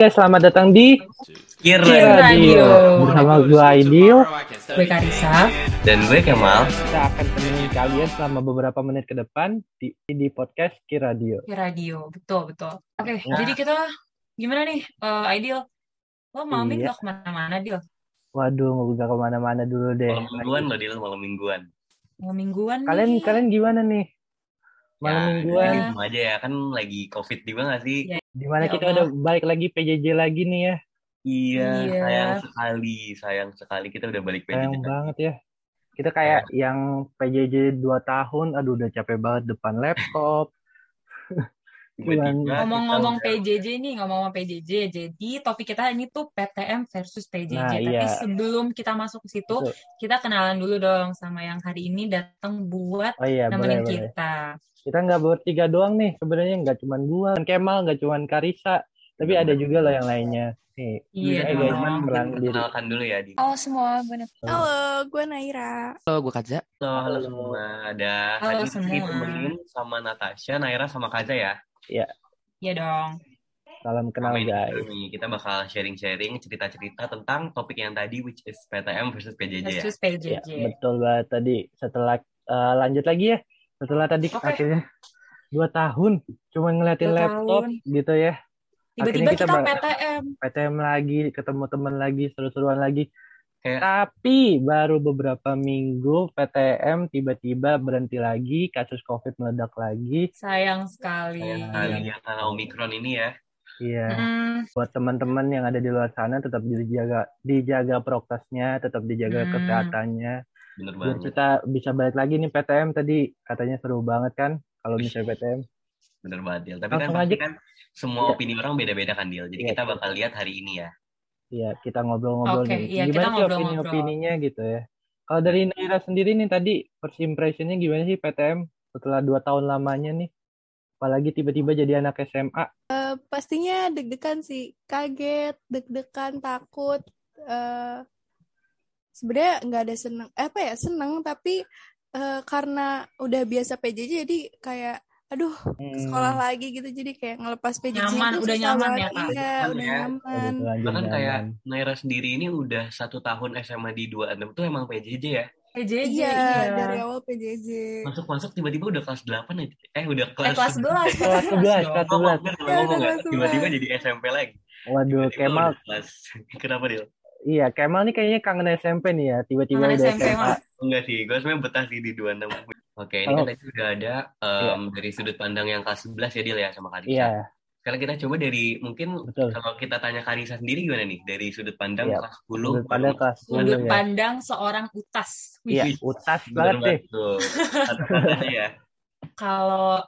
Ya, selamat datang di Kira Kira Radio bersama gue Aidil. Gue Karisa. dan gue Kemal. Kita akan temenin kalian selama beberapa menit ke depan di di podcast Kira Radio. Di radio, betul betul. Oke, Nah. jadi kita gimana nih, eh Aidil? Lo mau Iya. ke mana-mana, Dil? Waduh, nggak ke mana-mana dulu deh. Malam mingguan loh, Dil, malam mingguan. Mau mingguan Kalian nih. kalian gimana nih? Malam Ya, mingguan, di rumah aja ya, kan lagi covid juga gak sih? Ya. di mana Ya kita Allah. udah balik lagi PJJ lagi nih ya. Iya, Iya. sayang sekali, sayang sekali kita udah balik PJJ. Sayang banget ya. Kita kayak yang PJJ 2 tahun, aduh udah capek banget depan laptop. Kita Ngomong-ngomong PJJ nih, ngomong-ngomong PJJ. Jadi topik kita ini tuh PTM versus PJJ. Nah, Tapi iya. sebelum kita masuk ke situ, Betul. kita kenalan dulu dong sama yang hari ini datang buat Oh iya, boleh nemenin boleh. kita. Kita nggak bertiga doang nih, sebenarnya nggak cuman gua, dan Kemal, nggak cuman Karisa, tapi ada juga loh yang lainnya. Nih, Iya mungkin diri. perkenalkan dulu ya, Di. Halo semua, gue Oh. Halo, gue Naira. Halo, gue Kaza. Halo, halo semua. Ada Halo semua. temenin sama Natasha, Naira sama Kaza ya. Iya dong. Salam kenal Sama ini guys. kita bakal sharing-sharing cerita-cerita tentang topik yang tadi which is PTM versus PJJ ya. Versus Ya, PJJ. betul banget tadi. Setelah eh, lanjut lagi ya. Setelah tadi Oke. akhirnya dua tahun cuma ngeliatin Dua laptop tahun. gitu ya. Tiba-tiba kita kita PTM. PTM lagi, ketemu teman lagi, seru-seruan lagi. Kayak Tapi baru beberapa minggu PTM tiba-tiba berhenti lagi, kasus COVID meledak lagi. Sayang sekali. sayang sekali ya karena Omikron ini ya. Iya, Hmm, buat teman-teman yang ada di luar sana tetap dijaga dijaga prokesnya, tetap dijaga Hmm. kesehatannya. Bener biar banget. kita bisa balik lagi nih PTM tadi katanya seru banget kan kalau misalnya PTM Bener banget, Dil. Tapi kan Langsung pasti aja. kan semua Iya. opini orang beda-beda kan, Dil. Jadi Iya, kita bakal lihat hari ini ya. Ya kita ngobrol-ngobrol Oke, nih. iya, kita gimana sih opini-opininya gitu ya? Kalau dari Naira sendiri nih tadi first impressionnya gimana sih PTM setelah dua tahun lamanya nih? Apalagi tiba-tiba jadi anak SMA Eh, pastinya deg-degan sih, kaget, deg-degan, takut. eh sebenarnya nggak ada seneng, eh, apa ya seneng, tapi eh, karena udah biasa PJJ jadi kayak, aduh sekolah Hmm, lagi gitu, jadi kayak ngelepas PJJ Nyaman, itu udah nyaman ya, Kak? Iya, Nyaman udah ya. nyaman. Bahkan kayak. Naira sendiri ini udah satu tahun SMA di 26 tuh emang PJJ ya. PJJ, Iya, iya. dari awal PJJ. Masuk-masuk tiba-tiba udah kelas 8 aja. Eh udah Eh, kelas, kelas 11. kelas 11 kelas Ngomong, 11 kan, Iya, ngomong udah nggak? kelas Tiba-tiba 11. jadi SMP lagi. waduh Kemal kelas. Kenapa, Dil? iya Kemal nih kayaknya kangen SMP nih ya tiba-tiba udah SMP, SMA. Enggak sih, gue sebenarnya betah sih di 26. Oke, ini Oh. kan tadi udah ada em, dari sudut pandang yang kelas 11 ya, Dil ya, sama Karisa. iya Sekarang kita coba dari, mungkin betul kalau kita tanya Karisa sendiri gimana nih? Dari sudut pandang Iya, kelas 10. sudut pandang kelas masuk 10 Sudut ya pandang seorang utas. Wih, iya Wih, utas Bener banget. Kata-katanya ya. Kalau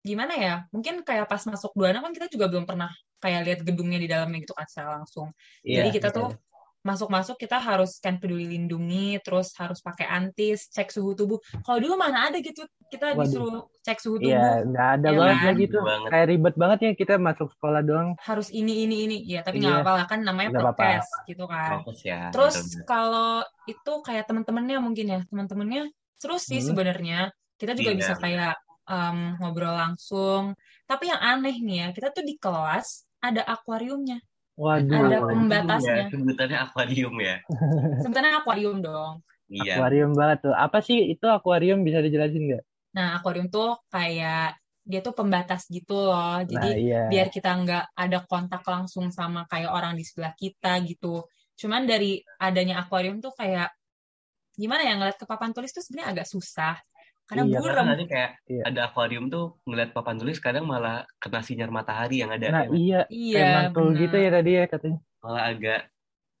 gimana ya? Mungkin kayak pas masuk 26 kan kita juga belum pernah kayak lihat gedungnya di dalamnya gitu kan secara langsung. iya Jadi kita betul. tuh masuk-masuk kita harus scan peduli lindungi, terus harus pakai antis, cek suhu tubuh. Kalau dulu mana ada gitu, kita Waduh. disuruh cek suhu tubuh, Iya, nggak ada Iya banget kan? Bener banget. Kayak ribet banget ya kita masuk sekolah doang. harus ini ini ini. Ya, tapi Iya. nggak apa-apa lah kan namanya Nggak apa-apa. prokes gitu kan. Fokus ya. Terus kalau itu kayak teman-temannya mungkin ya, teman-temannya seru sih Hmm. sebenarnya. Kita juga Iya, bisa kayak em, ngobrol langsung. Tapi yang aneh nih ya, kita tuh di kelas ada akuariumnya. Waduh, Ada pembatasnya. ya, sebutannya akuarium ya. Sebenarnya akuarium dong. Iya. akuarium banget tuh. Apa sih itu akuarium bisa dijelasin nggak? Nah, akuarium tuh kayak dia tuh pembatas gitu loh. Nah, Jadi iya. biar kita nggak ada kontak langsung sama kayak orang di sebelah kita gitu. Cuman dari adanya akuarium tuh kayak gimana ya ngeliat ke papan tulis tuh sebenarnya agak susah. Karena Iya, buram. Karena nanti kayak Iya. ada akuarium tuh ngeliat papan tulis kadang malah kena sinar matahari yang ada Nah, iya. Iya, mantul gitu ya tadi ya katanya. malah agak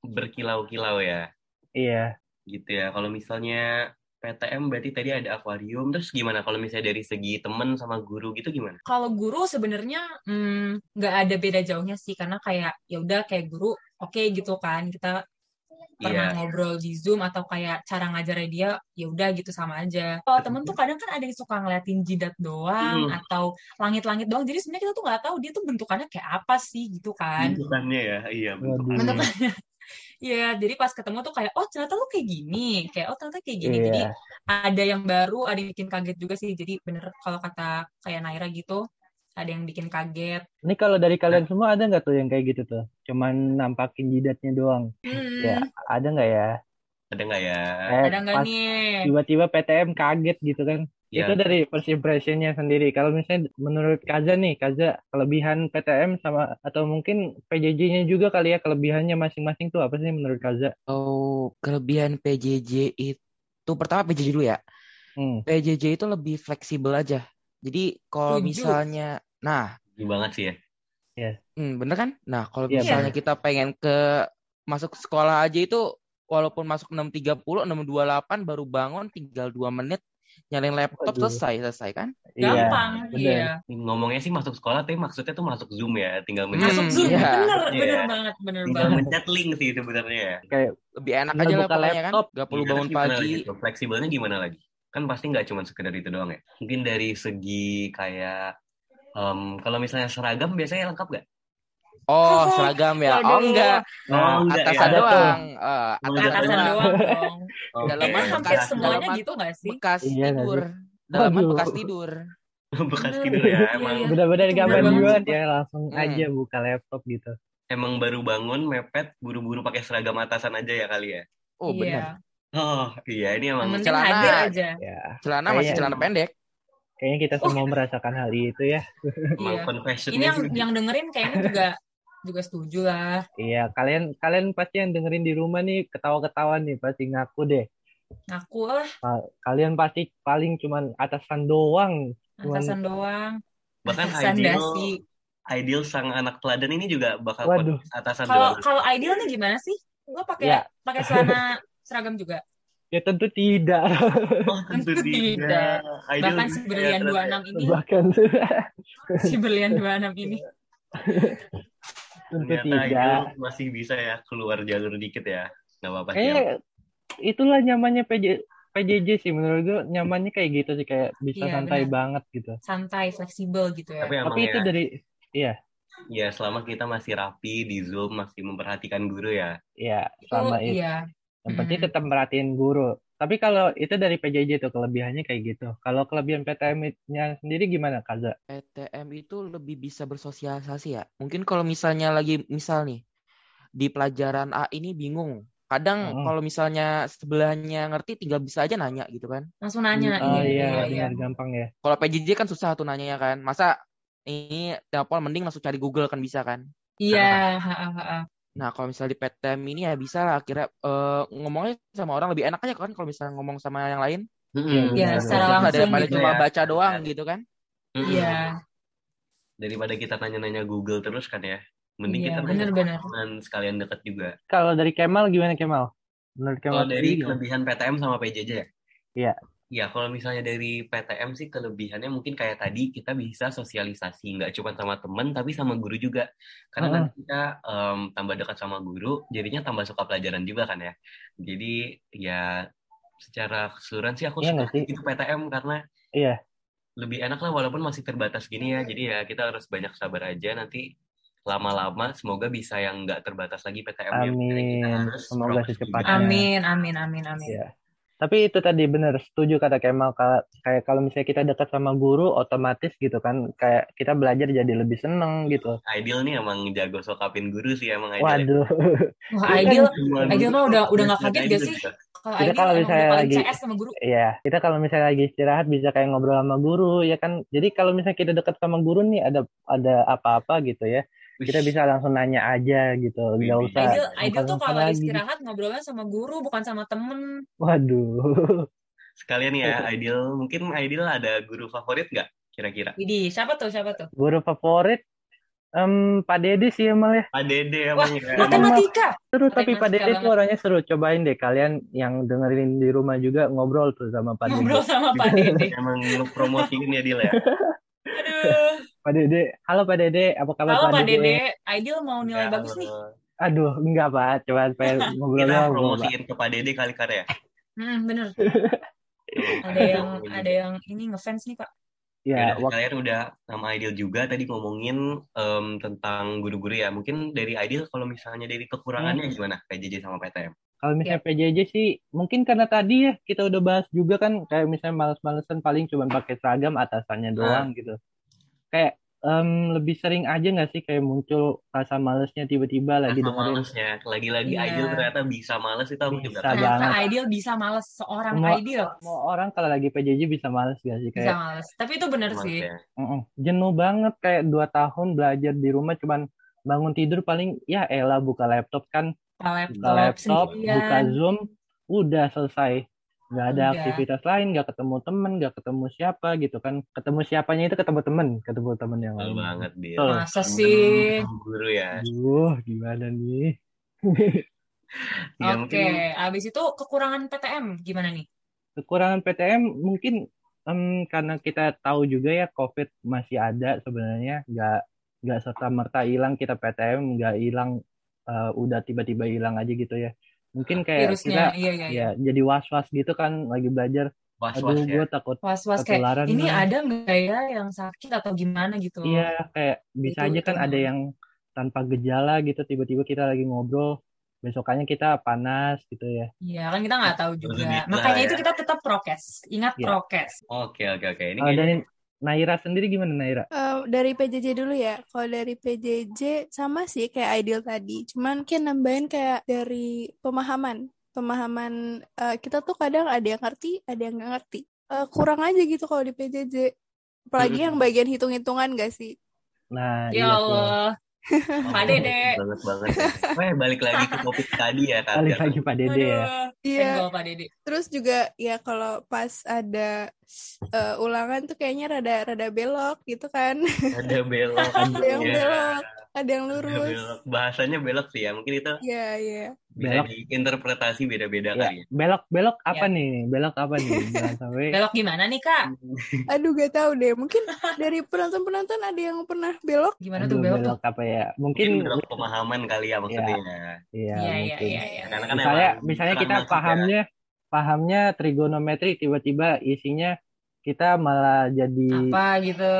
berkilau-kilau ya. Iya. Gitu ya. Kalau misalnya PTM berarti tadi ada akuarium. Terus gimana kalau misalnya dari segi temen sama guru gitu gimana? Kalau guru sebenarnya hmm, nggak ada beda jauhnya sih karena kayak ya udah kayak guru oke gitu kan kita pernah Iya. ngobrol di Zoom atau kayak cara ngajarnya dia ya udah gitu sama aja. Kalau temen tuh kadang kan ada yang suka ngeliatin jidat doang Hmm. atau langit-langit doang. Jadi sebenarnya kita tuh nggak tahu dia tuh bentukannya kayak apa sih gitu kan. Bentukannya ya, iya bentukannya. Bentukannya. Iya, jadi pas ketemu tuh kayak oh ternyata lu kayak gini, kayak oh ternyata kayak gini. Iya. Jadi ada yang baru, ada yang bikin kaget juga sih. Jadi bener kalau kata kayak Naira gitu, ada yang bikin kaget. Ini kalau dari kalian semua ada nggak tuh yang kayak gitu tuh? Cuman nampakin jidatnya doang. Hmm, Ya, ada nggak ya? Ada nggak ya? Kayak ada nggak nih? tiba-tiba PTM kaget gitu kan. Ya, Itu dari first impressionnya sendiri. Kalau misalnya menurut Kaza nih, Kaza kelebihan PTM sama atau mungkin PJJ-nya juga kali ya kelebihannya masing-masing tuh apa sih menurut Kaza? Oh, kelebihan PJJ itu pertama PJJ dulu ya. Hmm. PJJ itu lebih fleksibel aja. Jadi kalau misalnya, nah, setuju banget sih ya. hmm, bener kan? Nah, kalau Iya, misalnya kita pengen ke masuk sekolah aja itu walaupun masuk 6.30, 6.28 baru bangun tinggal 2 menit nyalain laptop Waduh. selesai selesai kan? Iya, Gampang, bener. iya. Ngomongnya sih masuk sekolah, tapi maksudnya tuh masuk Zoom ya. Tinggal mencet, Masuk Zoom, iya. bener, Iya. bener banget, bener tinggal banget. mencet link sih sebenarnya ya. Kayak Lebih enak aja lah pokoknya kan? laptop. Gak perlu Iya, bangun pagi. lagi tuh? Fleksibelnya gimana lagi? Kan pasti nggak cuma sekedar itu doang ya. Mungkin dari segi kayak em, kalau misalnya seragam biasanya lengkap nggak? Oh, seragam ya? Oh, enggak. Oh, enggak atasan ya. doang. Eh, Oh, atasan Atasan doang. doang dong. Oke. Dalaman hampir bekas- semuanya dalaman gitu nggak sih? Bekas Iya tidur. Dalaman bekas tidur. bekas tidur ya. Iya, Emang iya. benar-benar banget sumpah. ya langsung Hmm. aja buka laptop gitu. emang baru bangun mepet buru-buru pakai seragam atasan aja ya kali ya. Oh, Iya. benar. Oh iya ini Yang emang penting Celana. hadir aja. Ya, Celana masih Kayaknya- celana pendek. kayaknya kita semua merasakan hal itu ya. emang Iya. confessionnya Ini yang yang dengerin kayaknya juga juga setuju lah. Iya, kalian kalian pasti yang dengerin di rumah nih ketawa-ketawa nih pasti ngaku deh. Ngaku lah, Kalian pasti paling cuman atasan doang. Cuman atasan doang. bahkan Atasan ideal dasi. ideal sang anak teladan ini juga bakal Waduh. atasan Kalau doang. kalau ideal nih gimana sih? Gue pakai Ya. pakai celana seragam juga. ya tentu tidak. Oh tentu Tentu tidak. tidak. Bahkan si ya, berlian ternyata. 26 ini, Bahkan si berlian 26 ini. tentu Ternyata tidak. masih bisa ya keluar jalur dikit ya. Nggak apa-apa sih. Kayaknya itulah nyamannya PJ, PJJ sih menurut gue nyamannya kayak gitu sih kayak bisa Iya, santai benar. banget gitu. Santai, fleksibel gitu ya. Tapi Tapi itu ya, dari iya, ya selama kita masih rapi di Zoom, masih memperhatikan guru ya. ya Itu sama itu. iya. Yang penting Mm. tetap merhatiin guru. Tapi kalau itu dari PJJ tuh kelebihannya kayak gitu. Kalau kelebihan PTM-nya sendiri gimana, Kaza? PTM itu lebih bisa bersosialisasi ya. Mungkin kalau misalnya lagi misal nih di pelajaran A ini bingung. Kadang Mm. kalau misalnya sebelahnya ngerti tinggal bisa aja nanya gitu kan. Langsung nanya. Oh iya, iya, iya, iya. gampang ya. Kalau PJJ kan susah tuh nanyanya kan. Masa ini telepon mending langsung cari Google kan bisa kan. Iya. Nah, kalau misalnya di PTM ini ya bisa lah akhirnya eh, ngomongnya sama orang lebih enak aja kan kalau misalnya ngomong sama yang lain. Iya, benar. secara Daripada- langsung daripada gitu cuma ya. baca doang gitu kan. Iya, Daripada kita nanya-nanya Google terus kan ya. Mending iya, kita nanya bener-bener. teman sekalian deket juga. Kalau dari Kemal gimana Kemal? Menurut Kemal Kalau dari kelebihan PTM sama PJJ ya? Iya. Ya, kalau misalnya dari PTM sih kelebihannya mungkin kayak tadi kita bisa sosialisasi, nggak cuma sama teman tapi sama guru juga. Karena Heeh. nanti kita em, tambah dekat sama guru, jadinya tambah suka pelajaran juga kan ya. Jadi ya secara keseluruhan sih aku Iya suka sih? itu PTM karena Iya. lebih enak lah walaupun masih terbatas gini ya. Jadi ya kita harus banyak sabar aja nanti lama-lama semoga bisa yang nggak terbatas lagi PTM-nya. Kita Amin. harus Semoga secepatnya. Amin, amin, amin, amin. Iya. Tapi itu tadi bener setuju kata Kemal Ka- kayak kalau misalnya kita dekat sama guru otomatis gitu kan kayak kita belajar jadi lebih seneng gitu. Ideal nih emang jago sokapin guru sih emang Ideal. ya. Waduh. Wah, Iya kan? ideal, ideal mah udah udah nggak kaget gak sih? Kalau Kita kalau misalnya lagi- CS sama guru. Iya, kita kalau misalnya lagi istirahat bisa kayak ngobrol sama guru ya kan. Jadi kalau misalnya kita dekat sama guru nih ada ada apa-apa gitu ya, kita bisa langsung nanya aja gitu. Nggak usah Ideal, ideal tuh kalau lagi. istirahat ngobrolnya sama guru bukan sama temen. Waduh. Sekalian ya, Ideal mungkin Ideal ada guru favorit nggak kira-kira? Widih, siapa tuh, siapa tuh? Guru favorit em Pak Dede sih emang ya. Pak Dede Wah, emang ya. matematika. Seru tapi Pak Dede tuh orangnya seru. Cobain deh kalian yang dengerin di rumah juga ngobrol tuh sama Pak Dede. Ngobrol sama Pak Dede. Emang ngepromosiin ya Dil ya. Aduh. Pak Dede, halo Pak Dede, apa kabar Halo Pak Pak Dede? Dede, ideal mau nilai Ya, bagus nih. Aduh, enggak Pak, coba pengen ngobrol Kita promosiin ke Pak Dede kali kali ya. Hmm, bener. Ada yang ada yang ini ngefans nih, Pak. Ya, Ya, wak- kalian udah sama Ideal juga tadi ngomongin em, tentang guru-guru ya. Mungkin dari Ideal kalau misalnya dari kekurangannya Hmm. gimana? PJJ sama PTM. kalau Ya. misalnya PJJ sih, mungkin karena tadi ya kita udah bahas juga kan, kayak misalnya males-malesan paling cuma pakai seragam atasannya Ah. doang gitu. Kayak em, lebih sering aja nggak sih kayak muncul rasa malesnya tiba-tiba lagi Rasa dengerin malesnya. Lagi-lagi Iya. Ideal ternyata bisa males itu aku juga Bisa. Ternyata. Ideal bisa males seorang semua Ideal semua orang kalau lagi PJJ bisa males gak sih bisa kayak males. Tapi itu bener Males sih. ya. jenuh banget kayak dua tahun belajar di rumah cuman bangun tidur paling ya elah buka laptop kan Buka buka laptop laptop buka. Zoom udah selesai nggak ada Udah. aktivitas lain nggak ketemu temen nggak ketemu siapa gitu kan ketemu siapanya itu ketemu temen ketemu temen yang lain banget, Bil. Betul. Masa Temen sih? guru ya. Aduh, gimana nih Ya Oke, mungkin abis itu kekurangan PTM gimana nih? kekurangan PTM mungkin em, karena kita tahu juga ya COVID masih ada sebenarnya nggak nggak serta merta hilang kita PTM nggak hilang eh, udah tiba-tiba hilang aja gitu ya mungkin kayak Virusnya, kita iya iya iya. ya jadi was-was gitu kan lagi belajar was-was aduh ya. gue takut Was-was kayak ketularan ini nih ada nggak ya yang sakit atau gimana gitu. iya kayak bisa Itu aja itu. kan ada yang tanpa gejala gitu tiba-tiba kita lagi ngobrol besokannya kita panas gitu ya Iya kan kita nggak tahu juga. Makanya itu ya. kita tetap prokes. Ingat Iya. prokes. Oke, oke, oke. Ini kayaknya dari Naira sendiri gimana Naira Eh, dari PJJ dulu ya. Kalau dari PJJ sama sih kayak ideal tadi. Cuman kayak nambahin kayak dari pemahaman. Pemahaman eh, kita tuh kadang ada yang ngerti, ada yang nggak ngerti. Eh, kurang aja gitu kalau di PJJ. Apalagi yang bagian hitung-hitungan gak sih? nah Ya iya Allah, Pak Dede. banget banget ya. Wah, balik lagi ke topik tadi ya, Kak. balik lagi Pak Dede ya Aduh, Iya. senggol Pak Dede. Terus juga ya kalau pas ada eh, ulangan tuh kayaknya rada rada belok gitu kan. Ada belok. Ada yang Ya, belok, ada yang ada lurus. belok. Bahasanya belok sih ya. Mungkin itu Iya, iya. bisa Belok. diinterpretasi beda-beda ya kali ya. belok belok apa Ya. nih belok apa nih jangan sampai Belok gimana nih Kak? Aduh gak tahu deh. Mungkin dari penonton-penonton ada yang pernah belok. Gimana aduh tuh belok belok apa ya Mungkin mungkin belok pemahaman kali ya maksudnya. iya Iya iya iya iya. Karena kan misalnya misalnya kita maksud ya. Pahamnya trigonometri tiba-tiba isinya kita malah jadi Apa gitu?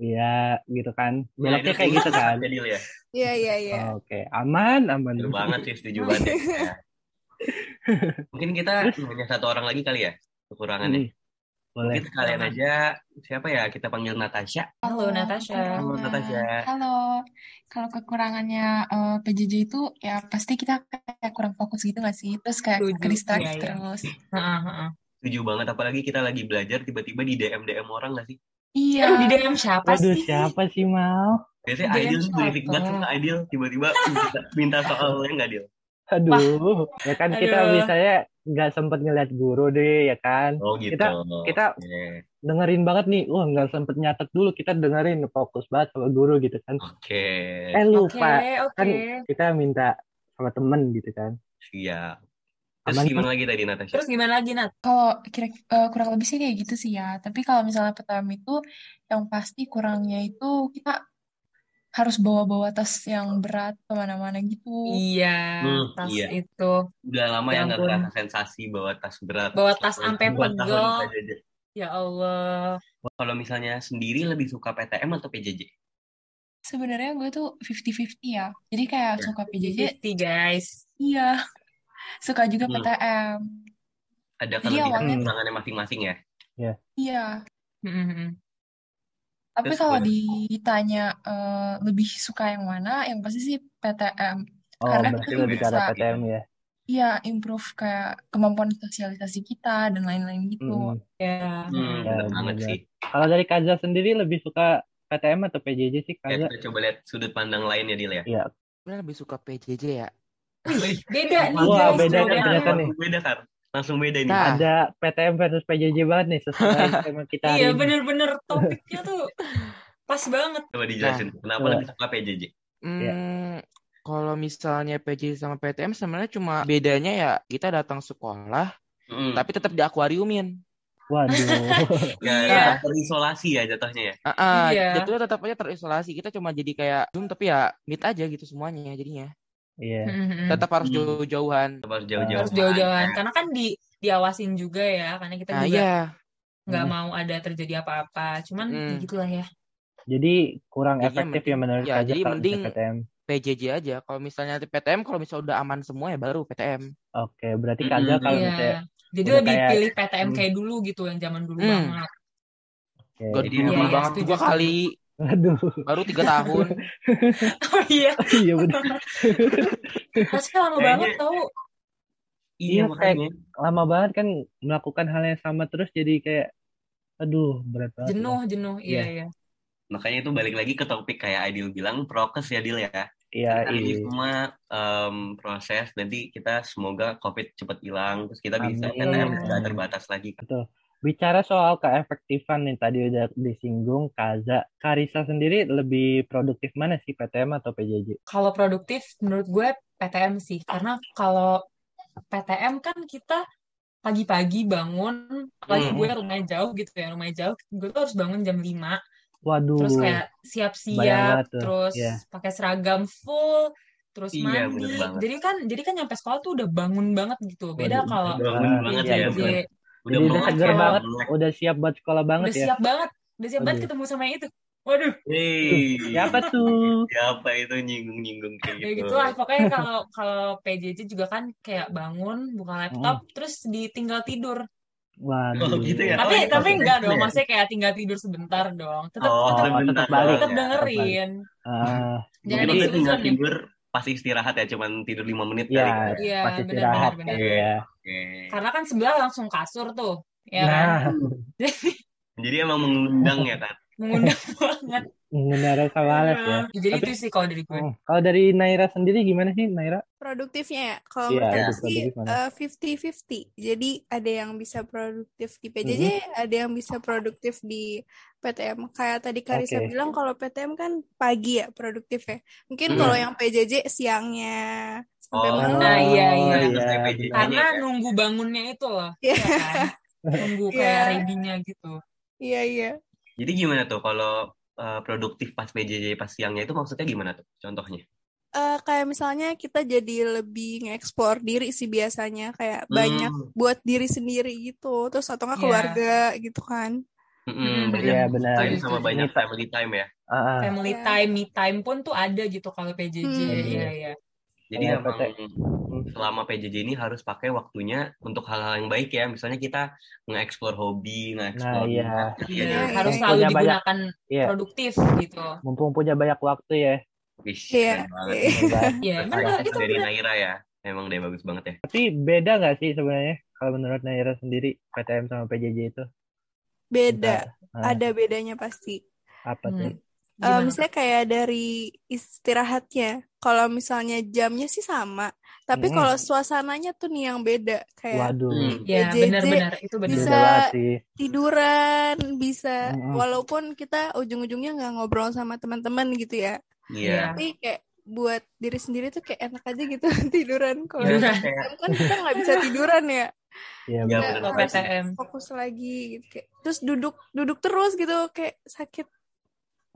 ya gitu kan Nah, beloknya kayak gitu kan ya. Iya, iya, iya. oke aman aman Betul banget sih setuju banget ya. Mungkin kita hanya satu orang lagi kali ya kekurangannya. Hmm, boleh Mungkin sekalian aja siapa ya kita panggil Natasha. Halo Natasha. Halo, Natasha. Halo. Kalau kekurangannya eh, PJJ itu ya pasti kita kayak kurang fokus gitu nggak sih? Terus kayak ke distract Iya, iya. terus. Heeh, heeh. Setuju banget apalagi kita lagi belajar tiba-tiba di DM DM orang gak sih? Iya. Aduh, di DM siapa Waduh, sih? siapa sih mau Biasanya DM Aidil tuh banget suka Aidil tiba-tiba minta, minta soalnya nggak Dil? Aduh ya kan kita Aduh. misalnya nggak sempet ngeliat guru deh ya kan Oh gitu. Kita- kita- Oke. dengerin banget nih wah nggak sempet nyatet dulu kita dengerin fokus banget sama guru gitu kan Oke. eh Oke, lupa oke. kan kita minta sama temen gitu kan Siap. Terus Aman, gimana lagi tadi Natasha? Terus gimana lagi Nat? Kalau kira eh, kurang lebih sih kayak gitu sih ya. Tapi kalau misalnya PTM itu yang pasti kurangnya itu kita harus bawa-bawa tas yang berat ke mana-mana gitu. Iya, Hmm, tas iya. itu. Udah lama Ya nggak terasa sensasi bawa tas berat. Bawa tas sampai pegel. Ya Allah. Kalau misalnya sendiri lebih suka PTM atau PJJ? Sebenarnya gue tuh 50-50 ya. Jadi kayak Ya. suka PJJ, 50 guys. iya. Suka juga Hmm. PTM. Ada kelebihan awalnya- kekurangannya masing-masing ya? Iya. Mm-mm. Tapi Terus kalau ditanya eh, lebih suka yang mana, yang pasti sih PTM. oh Karena berarti kita lebih arah PTM ya Iya, improve kayak kemampuan sosialisasi kita dan lain-lain gitu. Mm-mm. Ya. Hmm, Ya, bener banget bener. sih. kalau dari Kaza sendiri lebih suka PTM atau PJJ sih Ya, Kaza kita coba lihat sudut pandang lain ya, Dil ya. Iya. Sebenarnya lebih suka PJJ ya. Wih, Beda nih Wah, guys, beda kan jawabannya. ternyata nih. Langsung beda kan? Langsung beda nih. Nah. ada PTM versus PJJ banget nih sesuai tema kita Iya ini. bener-bener topiknya tuh pas banget. Coba dijelasin kenapa coba. lebih suka PJJ? Hmm, kalau misalnya PJJ sama PTM sebenarnya cuma bedanya ya kita datang sekolah Hmm. tapi tetap di akuariumin. Waduh. Ya, Iya. terisolasi ya jatuhnya ya. Ah, ah, Iya. jatuhnya tetap aja terisolasi. Kita cuma jadi kayak Zoom tapi ya meet aja gitu semuanya jadinya. Iya. Mm-mm. Tetap harus Hmm. jauh-jauhan. Harus jauh-jauh. Harus jauh-jauhan karena kan di diawasin juga ya karena kita Nah, juga iya. nggak Hmm. mau ada terjadi apa-apa. Cuman ya gitulah ya. Jadi kurang Jadinya efektif mending- ya menurut ya, Kaza jadi kalau mending- PTM. PJJ aja. Kalau misalnya nanti PTM, kalau misalnya udah aman semua ya baru PTM. Oke, berarti Mm-mm. Kaza kalau Iya. misalnya Jadi udah lebih kayak- pilih PTM Hmm. kayak dulu gitu yang zaman dulu Hmm. banget. oke. Gak Jadi dulu emang- banget setuju. kali. Aduh. Baru tiga tahun. Oh iya, Iya benar. rasanya lama Kayaknya- banget tau. Iya Iya, makanya. Lama banget kan melakukan hal yang sama terus jadi kayak aduh berat banget. ya. Jenuh, jenuh. Iya, Iya. iya. Makanya itu balik lagi ke topik kayak Adil bilang prokes ya Adil ya. Iya, Karena ini iya. semua em, proses nanti kita semoga COVID cepat hilang terus kita bisa nggak terbatas lagi. Betul. Bicara soal keefektifan nih tadi udah disinggung Kaza. Karisa sendiri lebih produktif mana sih PTM atau PJJ? Kalau produktif menurut gue PTM sih. Karena kalau PTM kan kita pagi-pagi bangun, apalagi Hmm. gue rumahnya jauh gitu ya, rumahnya jauh, gue tuh harus bangun jam 5. Waduh. Terus kayak siap-siap, terus Iya. pakai seragam full, terus Iya, mandi. Jadi kan jadi kan nyampe sekolah tuh udah bangun banget gitu. Beda kalau Bangun Ah, banget iya, ya. Udah Jadi udah seger ya, banget, udah siap buat sekolah banget udah ya. siap banget, udah siap banget Waduh. ketemu sama yang itu. Waduh, Hei, Siapa tuh? siapa itu nyinggung-nyinggung kayak ya gitu? gitu lah. Pokoknya kalau kalau PJJ juga kan kayak bangun, buka laptop, terus ditinggal tidur. Waduh. Oh, gitu ya? Tapi Oh, tapi iya, enggak iya. dong, maksudnya kayak tinggal tidur sebentar dong. Tetap Oh, tetap Oh, sebentar tetap balik tetap ya. dengerin. Ah, Jangan Jadi- tinggal tidur pas istirahat ya, cuman tidur 5 menit ya, kali. Iya, pas benar, istirahat benar, kan benar. ya. Oke. Karena kan sebelah langsung kasur tuh, ya kan? Nah, Jadi emang mengundang ya kan? Mengundang banget. Mengenai Sawales ya. Jadi Tapi- itu sih kalau dari gue. Oh, kalau dari Naira sendiri gimana sih Naira? Produktifnya ya, kalau Iya, menurut sih eh, 50-50. Jadi ada yang bisa produktif di PJJ, ada yang bisa produktif di PTM. Kayak tadi Karisa Oke. bilang kalau PTM kan pagi ya produktif ya. Mungkin Hmm. kalau yang PJJ siangnya sampai Oh, malam. Nah, iya, iya. Udah selesai PJJ-nya Karena ya. nunggu bangunnya itu loh, Iya. ya kan? Nunggu Iya. kayak ready-nya gitu. Iya, iya. Jadi gimana tuh kalau uh, produktif pas PJJ pas siangnya itu maksudnya gimana tuh contohnya? Eh, kayak misalnya kita jadi lebih nge-explore diri sih biasanya kayak banyak Hmm. buat diri sendiri gitu terus atau nggak Iya. keluarga gitu kan Hmm, banyak Iya benar. time sama banyak family time ya. Ah. Family Iya. time, me time pun tuh ada gitu kalau PJJ. Hmm. Iya, iya. Jadi Kalau emang selama PJJ ini harus pakai waktunya untuk hal-hal yang baik ya. Misalnya kita nge-explore hobi, nge-explore Nah, iya. minat. Iya, Iya, iya, harus iya. selalu Punya banyak- digunakan Iya, produktif gitu. mumpung punya banyak waktu ya. Wish, Iya. banget. Iya, benar itu dari. Naira ya. Emang deh bagus banget ya. Tapi beda nggak sih sebenarnya kalau menurut Naira sendiri PTM sama PJJ itu? beda Ah, ada bedanya pasti apa tuh? Hmm. Eh, Gimana? misalnya kayak dari istirahatnya kalau misalnya jamnya sih sama tapi Hmm. kalau suasananya tuh nih yang beda kayak Waduh, Hmm. Ya, benar-benar itu benar. bisa- beda banget sih. tiduran bisa Mm-mm. walaupun kita ujung-ujungnya nggak ngobrol sama teman-teman gitu ya Iya. tapi kayak buat diri sendiri tuh kayak enak aja gitu tiduran kalau PTM kan kita nggak bisa tiduran ya Iya Ya, PTM. fokus lagi gitu kayak terus duduk duduk terus gitu kayak sakit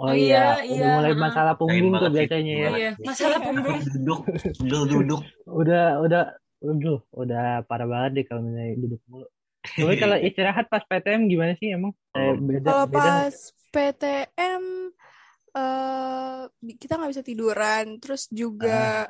Oh Oh iya, iya, udah iya, mulai heeh. masalah punggung tuh biasanya ya. Iya, masalah punggung. duduk, duduk, duduk. Udah, udah, aduh, udah parah banget deh kalau misalnya duduk mulu. Tapi kalau istirahat pas PTM gimana sih emang? Eh, beda, Kalau beda nggak? pas PTM eh kita nggak bisa tiduran, terus juga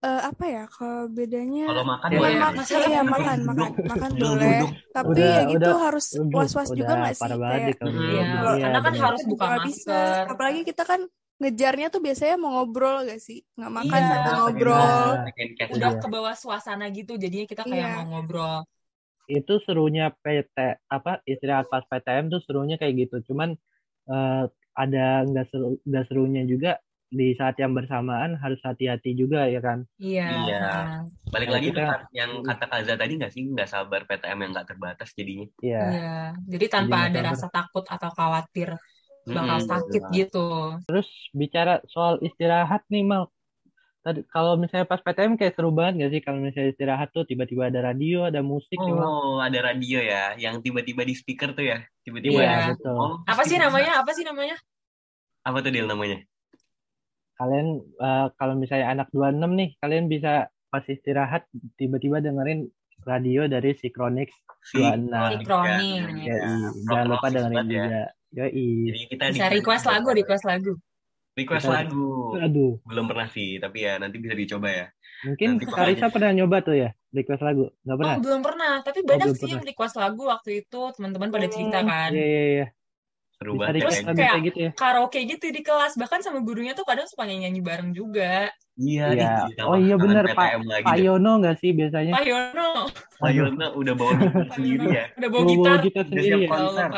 eh, apa ya? Kalau bedanya Kalau makan Iya, boleh. iya. makan, iya duduk, makan, duduk, makan, makan duduk, boleh. duduk. Tapi Udah- ya gitu udah- harus Aduh, was-was juga nggak sih? Kayak kalau Mm-mm. duduk. Iya, kalau Iya, karena kan harus buka bisa. masker. Apalagi kita kan ngejarnya tuh biasanya mau ngobrol gak sih? Nggak makan Iya. sambil ngobrol. Catch Udah ke bawah suasana gitu, jadinya kita kayak Iya. mau ngobrol. itu serunya PT apa istirahat pas PTM tuh serunya kayak gitu. Cuman eh, ada nggak seru nggak serunya juga di saat yang bersamaan harus hati-hati juga ya kan. Iya. Iya. Balik Kalau lagi kita- ke yang kata Kaza tadi nggak sih nggak sabar PTM yang nggak terbatas jadinya. Iya. Iya. Jadi tanpa nggak ada rasa takut atau khawatir bakal Mm-mm. sakit gitu. Terus bicara soal istirahat nih Mal. Tadi kalau misalnya pas PTM kayak seru banget gak sih kalau misalnya istirahat tuh tiba-tiba ada radio, ada musik ya? Oh, ada radio ya, yang tiba-tiba di speaker tuh ya, tiba-tiba Iya. ada betul. ngomong, Apa sih namanya? Apa sih namanya? Apa tuh Dil namanya? Kalian eh, kalau misalnya anak 26 nih, kalian bisa pas istirahat tiba-tiba dengerin radio dari Sikronix 26. Sikroning. Ya, rock Jangan lupa dengerin banget ya. juga. Yoi. Jadi kita Bisa di- request lagu, request lagu. request Kita- lagu. Aduh, Belum pernah sih, tapi ya nanti bisa dicoba ya. mungkin Nanti Karisa pernah nyoba tuh ya, request lagu? Nggak pernah? Oh, belum pernah. Tapi banyak belum sih yang pernah. request lagu waktu itu. Teman-teman pada cerita kan. Iya, iya, iya. Seru banget Terus ya. kayak kayak gitu ya. karaoke gitu di kelas bahkan sama gurunya tuh kadang suka nyanyi bareng juga Iya, Iya. Oh iya kangen Pak Pak. Yono nggak sih biasanya? Pak Yono Pak Yono udah bawa gitar sendiri ya. udah bawa Bawa gitar Udah sendiri siap ya. konser.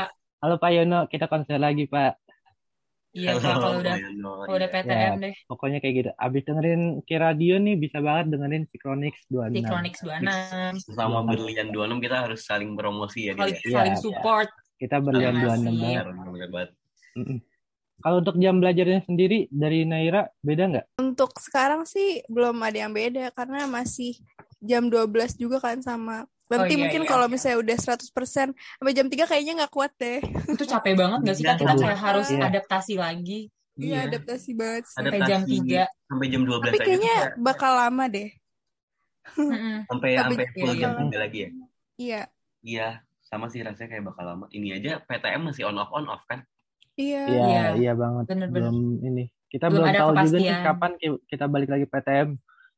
Halo Pak Yono, kita konser lagi Pak. Iya kalau udah kalau udah Iya. Ya, PTM deh pokoknya kayak gitu. Abis dengerin ke radio nih bisa banget dengerin Psychronix 26. Tikronix 26 Sesama 26. berlian 26 kita harus saling promosi ya dia. saling, ya. Iya, saling support kita saling berlian 26 ngasih banget. Benar, benar banget. Mm-mm. Kalau untuk jam belajarnya sendiri dari Naira beda nggak? Untuk sekarang sih belum ada yang beda karena masih jam 12 juga kan sama. Oh Nanti iya mungkin iya kalau misalnya udah 100% sampai jam 3 kayaknya nggak kuat deh. itu capek banget gak sih kan kita kayak harus Iya. adaptasi lagi Iya, Iya. adaptasi banget sih. sampai jam Adaptasi 3 sampai jam 12 Tapi aja kayaknya kayak bakal lama deh. Sampai sampai iya full iya jam bakal 3 lagi ya. iya. Iya, sama sih rasanya kayak bakal lama. Ini aja PTM masih on off on off kan? Iya. Iya, iya iya banget. bener-bener Belum ini. Kita belum belum ada tahu juga nih kepastian kapan ki- kita balik lagi PTM.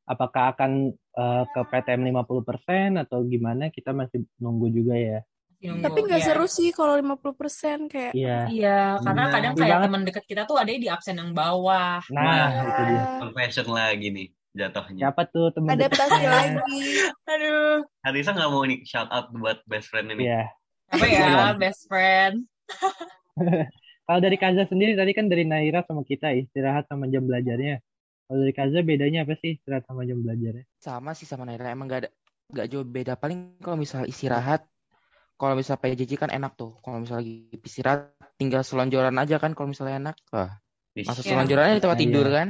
Apakah akan eh, ke PTM 50% atau gimana? Kita masih nunggu juga ya. Masih Tapi nunggu nggak ya seru sih kalau 50% kayak Iya. iya karena Iya. kadang kayak teman dekat kita tuh ada di absen yang bawah Nah, Wah, itu dia. confession lagi nih jatuhnya. Siapa tuh teman adaptasi dekatnya? lagi. aduh Harisa nggak mau nih shout out buat best friend ini. Iya. apa Iya ya dong. best friend Kalau dari Kaza sendiri tadi kan dari Naira sama kita istirahat sama jam belajarnya. Kalau dari Kaza bedanya apa sih istirahat sama jam belajarnya? Sama sih sama Naira emang gak ada gak jauh beda. Paling kalau misal istirahat, kalau misal PJJ kan enak tuh. Kalau misal lagi istirahat tinggal selonjoran aja kan kalau misalnya enak. Wah, Wis, masa Iya. selonjorannya di tempat Nah, tidur iya. kan?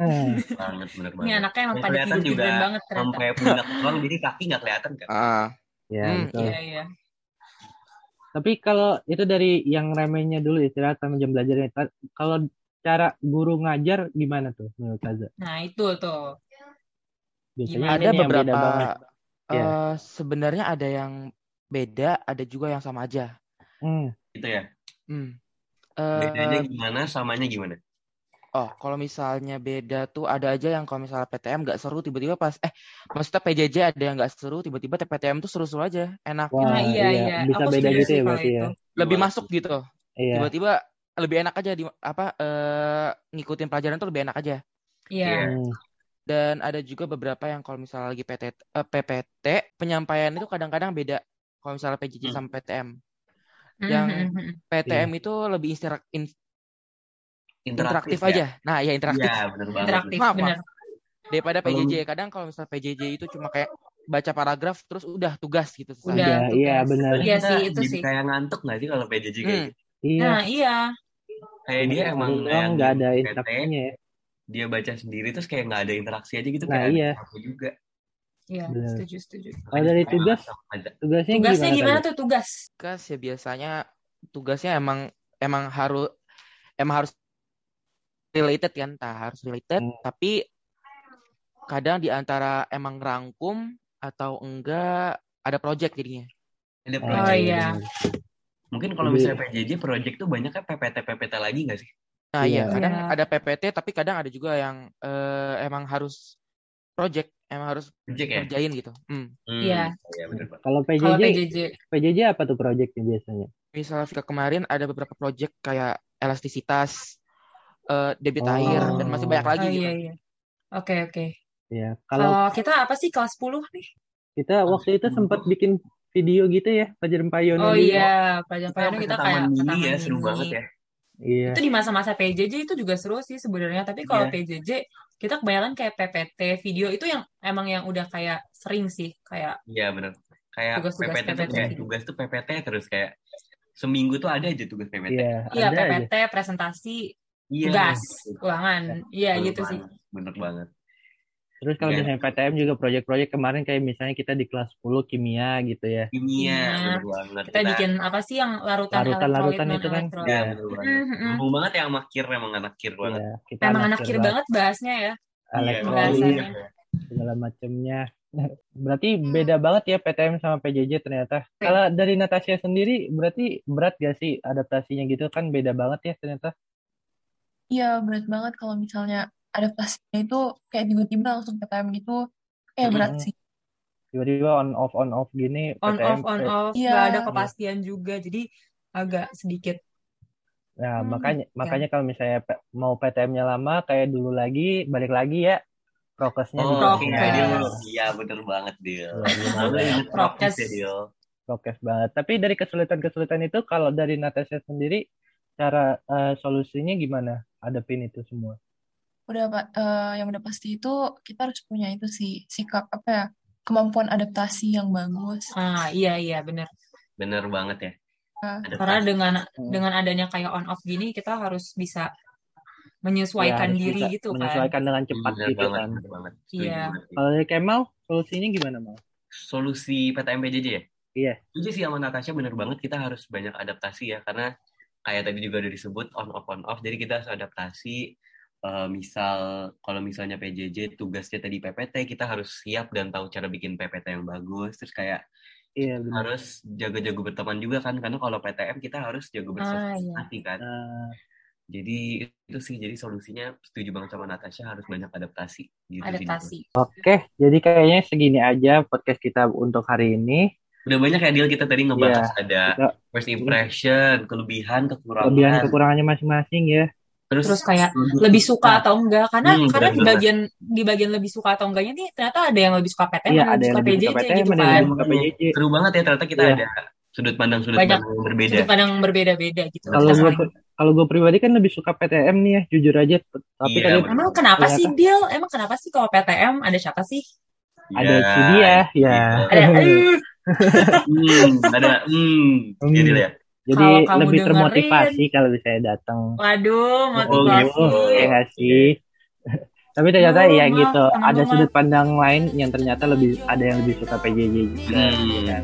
Hmm. banget bener ini anaknya emang pada kelihatan tidur juga banget ternyata sampai pundak doang jadi kaki nggak kelihatan kan? Ah, Ya, hmm, betul. iya iya Tapi kalau itu dari yang remehnya dulu istirahat sama jam belajarnya. Kalau cara guru ngajar gimana tuh menurut Kaza? nah itu tuh Biasanya Gimana ada beberapa banget. Iya. eh sebenarnya ada yang beda, ada juga yang sama aja. Hmm. Gitu ya. Hmm. Bedanya Eh, gimana, samanya gimana? oh, kalau misalnya beda tuh ada aja yang kalau misalnya PTM nggak seru tiba-tiba pas eh maksudnya PJJ ada yang nggak seru tiba-tiba PTM tuh seru-seru aja, enak Wah, nah iya iya. iya Bisa aku beda gitu ya berarti ya. lebih masuk gitu. Iya. Tiba-tiba lebih enak aja di apa eh ngikutin pelajaran tuh lebih enak aja. iya Iya. Hmm. Dan ada juga beberapa yang kalau misalnya lagi PT, eh, PPT penyampaian itu kadang-kadang beda kalau misalnya PJJ Hmm. sama PTM. Hmm, Yang hmm, hmm. PTM itu lebih istirak- in- Interaktif interaktif ya? aja. Nah, ya interaktif. Iya, bener banget. interaktif Maaf, bener maaf. Daripada PJJ kadang kalau misalnya PJJ itu cuma kayak baca paragraf terus udah tugas gitu selesai. udah Iya, iya benar. Iya sih itu jadi sih kayak ngantuk nggak sih kalau PJJ kayak Hmm. gitu? Iya. nah iya Kayak dia emang doang nggak ada PT, instruksinya ya. dia baca sendiri terus kayak nggak ada interaksi aja gitu Nah, kayak iya. aku juga. iya setuju setuju Kalau Makanya dari tugas, tugasnya tugasnya gimana gimana tuh tugas Tugas ya biasanya tugasnya emang emang harus emang harus related kan, tak harus related, Hmm. tapi kadang di antara emang rangkum atau enggak ada project jadinya. Ada Oh, oh project. iya benar. Mungkin kalau Jadi, misalnya PJJ project tuh banyak kan PPT PPT lagi nggak sih? Nah, iya. iya, kadang iya ada PPT tapi kadang ada juga yang eh, emang harus project, emang harus Project ya? kerjain gitu. Hmm. Hmm, iya iya. Kalau PJJ, PJJ PJJ apa tuh projectnya biasanya? Misalnya ke kemarin ada beberapa project kayak elastisitas, eh, debit air dan masih banyak Oh, lagi oh gitu. iya iya oke oke ya. Kalau kalau kita apa sih kelas 10 nih kita waktu itu sempat bikin video gitu ya, pelajaran Pak Yono oh dulu. iya pelajaran Kita sampai kita ke kayak ke taman ya, seru banget ya. Iya. itu di masa-masa PJJ itu juga seru sih sebenarnya tapi kalau Iya. PJJ kita kebanyakan kayak PPT video itu yang emang yang udah kayak sering sih kayak Iya bener. Kayak tugas-tugas PPT tuh PPT kayak video tugas tuh PPT terus kayak seminggu tuh ada aja tugas PPT. Iya, iya ada aja. PPT presentasi Iya. tugas ulangan iya gitu sih banget. Bener banget. Terus kalau Iya. misalnya PTM juga proyek-proyek kemarin kayak misalnya kita di kelas 10 kimia gitu ya. Kimia, Kimia. bener banget. kita bikin apa sih yang larutan elektrolit Larutan-larutan non itu kan. Iya, Iya. bener banget. Mm, mm, mm. Ngomong banget ya sama kir, emang anak kir banget. Iya, kita emang anak kir banget. bahasnya ya Iya, Elektrolit bahasanya segala macamnya. Berarti beda banget ya PTM sama PJJ ternyata. Kalau dari Natasha sendiri berarti berat gak sih adaptasinya gitu kan beda banget ya ternyata. Iya, berat banget kalau misalnya adaptasinya itu kayak tiba-tiba langsung PTM gitu. Kayak berat Mm-mm. sih. Tiba-tiba on off on off gini on PTM off on off Iya, nggak ada kepastian juga jadi agak sedikit Nah, Hmm, makanya ya. makanya kalau misalnya mau PTM-nya lama kayak dulu lagi, balik lagi ya prokesnya Oh, Prokes. iya. Iya, bener banget. Selalu inget Prokes. prokes ya, Dil. Prokes banget. Tapi dari kesulitan-kesulitan itu kalau dari Natasha sendiri cara eh, solusinya gimana? Hadapin itu semua. Udah Pak, eh, yang udah pasti itu kita harus punya itu sih sikap apa ya kemampuan adaptasi yang bagus. Ah, iya iya bener. Bener banget ya. Nah, Karena dengan Hmm. dengan adanya kayak on off gini kita harus bisa Ya, menyesuaikan harus diri bisa gitu kan. menyesuaikan dengan cepat Bener gitu banget, kan. bener banget. Setuju Iya. Kalau dari Kemal, solusinya gimana, Mal? Solusi PTM PJJ ya? Iya. Setuju sih sama Natasha, bener banget kita harus banyak adaptasi ya. Karena kayak tadi juga udah disebut on off on off, jadi kita harus adaptasi. Eh, misal kalau misalnya PJJ tugasnya tadi PPT, kita harus siap dan tahu cara bikin PPT yang bagus. Terus kayak Iya, benar. harus jago-jago berteman juga kan, karena kalau PTM kita harus jago Ah, iya. bersosialisasi kan. Nah, Jadi itu sih, jadi solusinya setuju banget sama Natasha harus banyak adaptasi. Gitu sih. Adaptasi. Oke, jadi kayaknya segini aja podcast kita untuk hari ini. Udah banyak ya deal kita tadi ngebahas ada Kita first impression, kelebihan, kekurangan. kelebihan kekurangannya masing-masing ya. Terus, Terus kayak lebih suka atau enggak karena Hmm, karena di bagian di bagian lebih suka atau enggaknya nih ternyata ada yang lebih suka PTM Iya, ada ada yang yang suka PJJ gitu ada kan. Seru banget ya ternyata kita Iya. ada sudut pandang sudut Banyak pandang yang berbeda. sudut pandang berbeda-beda gitu Kalau gue kalau gue pribadi kan lebih suka PTM nih ya, jujur aja. Tapi Iya, tadi emang kenapa sih Dil emang kenapa sih kalau PTM ada siapa sih ada si dia, ya. ada aduh, Hmm, ada hmm, Hmm. ya Dil ya. Jadi Kalau kamu lebih dengerin- termotivasi kalau saya datang. waduh Oh, motivasi gitu. Ya nggak sih? Tapi ternyata Aduh, ya maaf, gitu, ada teman-teman. sudut pandang lain yang ternyata lebih ada yang lebih suka PJJ juga. Hmm. gitu kan.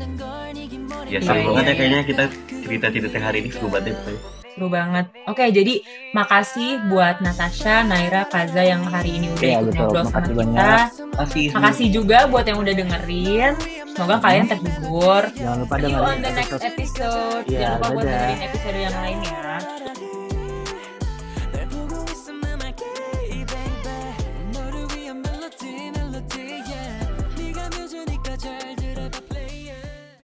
Ya seru Iya, banget iya, ya kayaknya kita cerita-cerita hari ini seru banget ya. Seru banget oke jadi makasih buat Natasha Naira Kaza yang hari ini udah Iya, ikut betul. ngobrol sama Makasih kita banyak. Makasih. makasih juga buat yang udah dengerin semoga kalian terhibur Jangan lupa See you on dengerin the next episode episode. Iya, Jangan lupa buat dengerin episode yang lain ya.